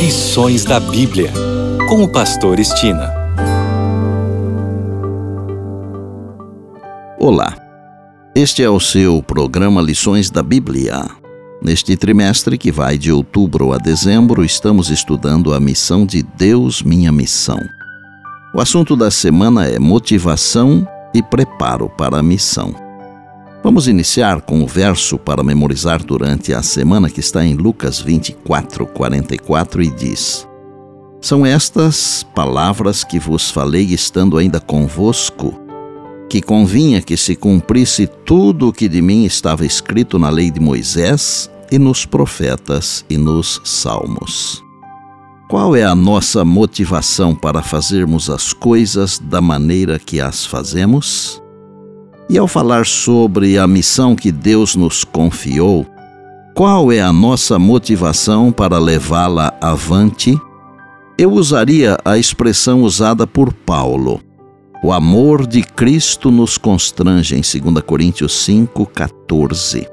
Lições da Bíblia, com o Pastor Estina. Olá, este é o seu programa Lições da Bíblia. Neste trimestre, que vai de outubro a dezembro, estamos estudando a missão de Deus, minha missão. O assunto da semana é motivação e preparo para a missão. Vamos iniciar com o verso para memorizar durante a semana que está em Lucas 24, 44 e diz: São estas palavras que vos falei estando ainda convosco, que convinha que se cumprisse tudo o que de mim estava escrito na lei de Moisés e nos profetas e nos salmos. Qual é a nossa motivação para fazermos as coisas da maneira que as fazemos? E ao falar sobre a missão que Deus nos confiou, qual é a nossa motivação para levá-la avante? Eu usaria a expressão usada por Paulo. O amor de Cristo nos constrange em 2 Coríntios 5:14.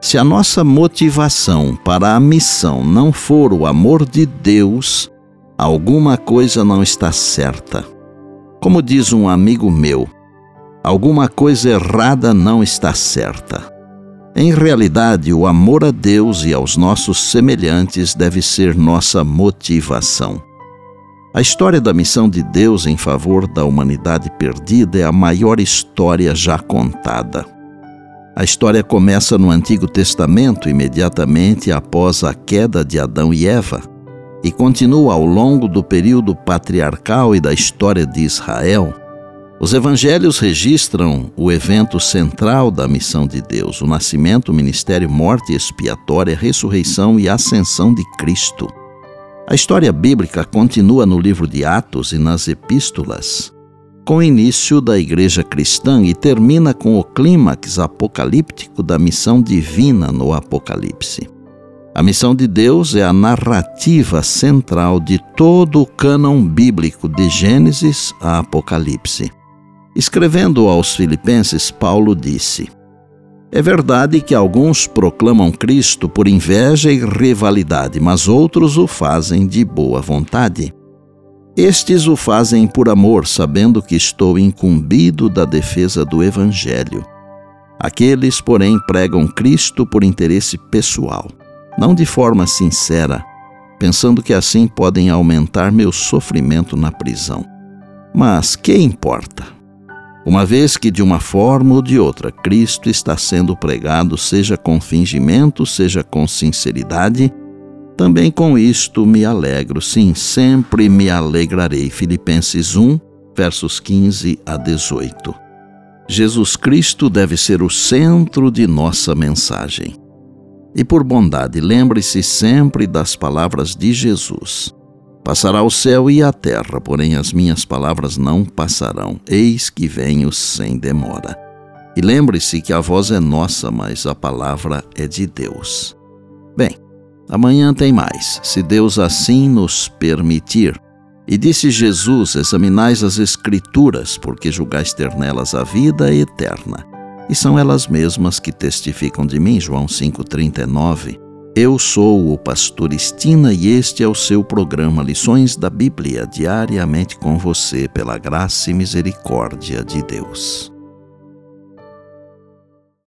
Se a nossa motivação para a missão não for o amor de Deus, alguma coisa não está certa. Como diz um amigo meu, alguma coisa errada não está certa. Em realidade, o amor a Deus e aos nossos semelhantes deve ser nossa motivação. A história da missão de Deus em favor da humanidade perdida é a maior história já contada. A história começa no Antigo Testamento, imediatamente após a queda de Adão e Eva, e continua ao longo do período patriarcal e da história de Israel os evangelhos registram o evento central da missão de Deus: o nascimento, ministério, morte expiatória, ressurreição e ascensão de Cristo. A história bíblica continua no livro de Atos e nas epístolas, com o início da igreja cristã e termina com o clímax apocalíptico da missão divina no Apocalipse. A missão de Deus é a narrativa central de todo o cânon bíblico de Gênesis a Apocalipse. Escrevendo aos Filipenses, Paulo disse: É verdade que alguns proclamam Cristo por inveja e rivalidade, mas outros o fazem de boa vontade. Estes o fazem por amor, sabendo que estou incumbido da defesa do Evangelho. Aqueles, porém, pregam Cristo por interesse pessoal, não de forma sincera, pensando que assim podem aumentar meu sofrimento na prisão. Mas que importa? Uma vez que de uma forma ou de outra Cristo está sendo pregado, seja com fingimento, seja com sinceridade, também com isto me alegro, sim, sempre me alegrarei. Filipenses 1, versos 15 a 18. Jesus Cristo deve ser o centro de nossa mensagem. E por bondade, lembre-se sempre das palavras de Jesus. Passará o céu e a terra, porém as minhas palavras não passarão. Eis que venho sem demora. E lembre-se que a voz é nossa, mas a palavra é de Deus. Bem, amanhã tem mais, se Deus assim nos permitir. E disse Jesus: Examinais as Escrituras, porque julgais ter nelas a vida eterna. E são elas mesmas que testificam de mim. João 5,39. Eu sou o pastor Estina e este é o seu programa Lições da Bíblia, diariamente com você, pela graça e misericórdia de Deus.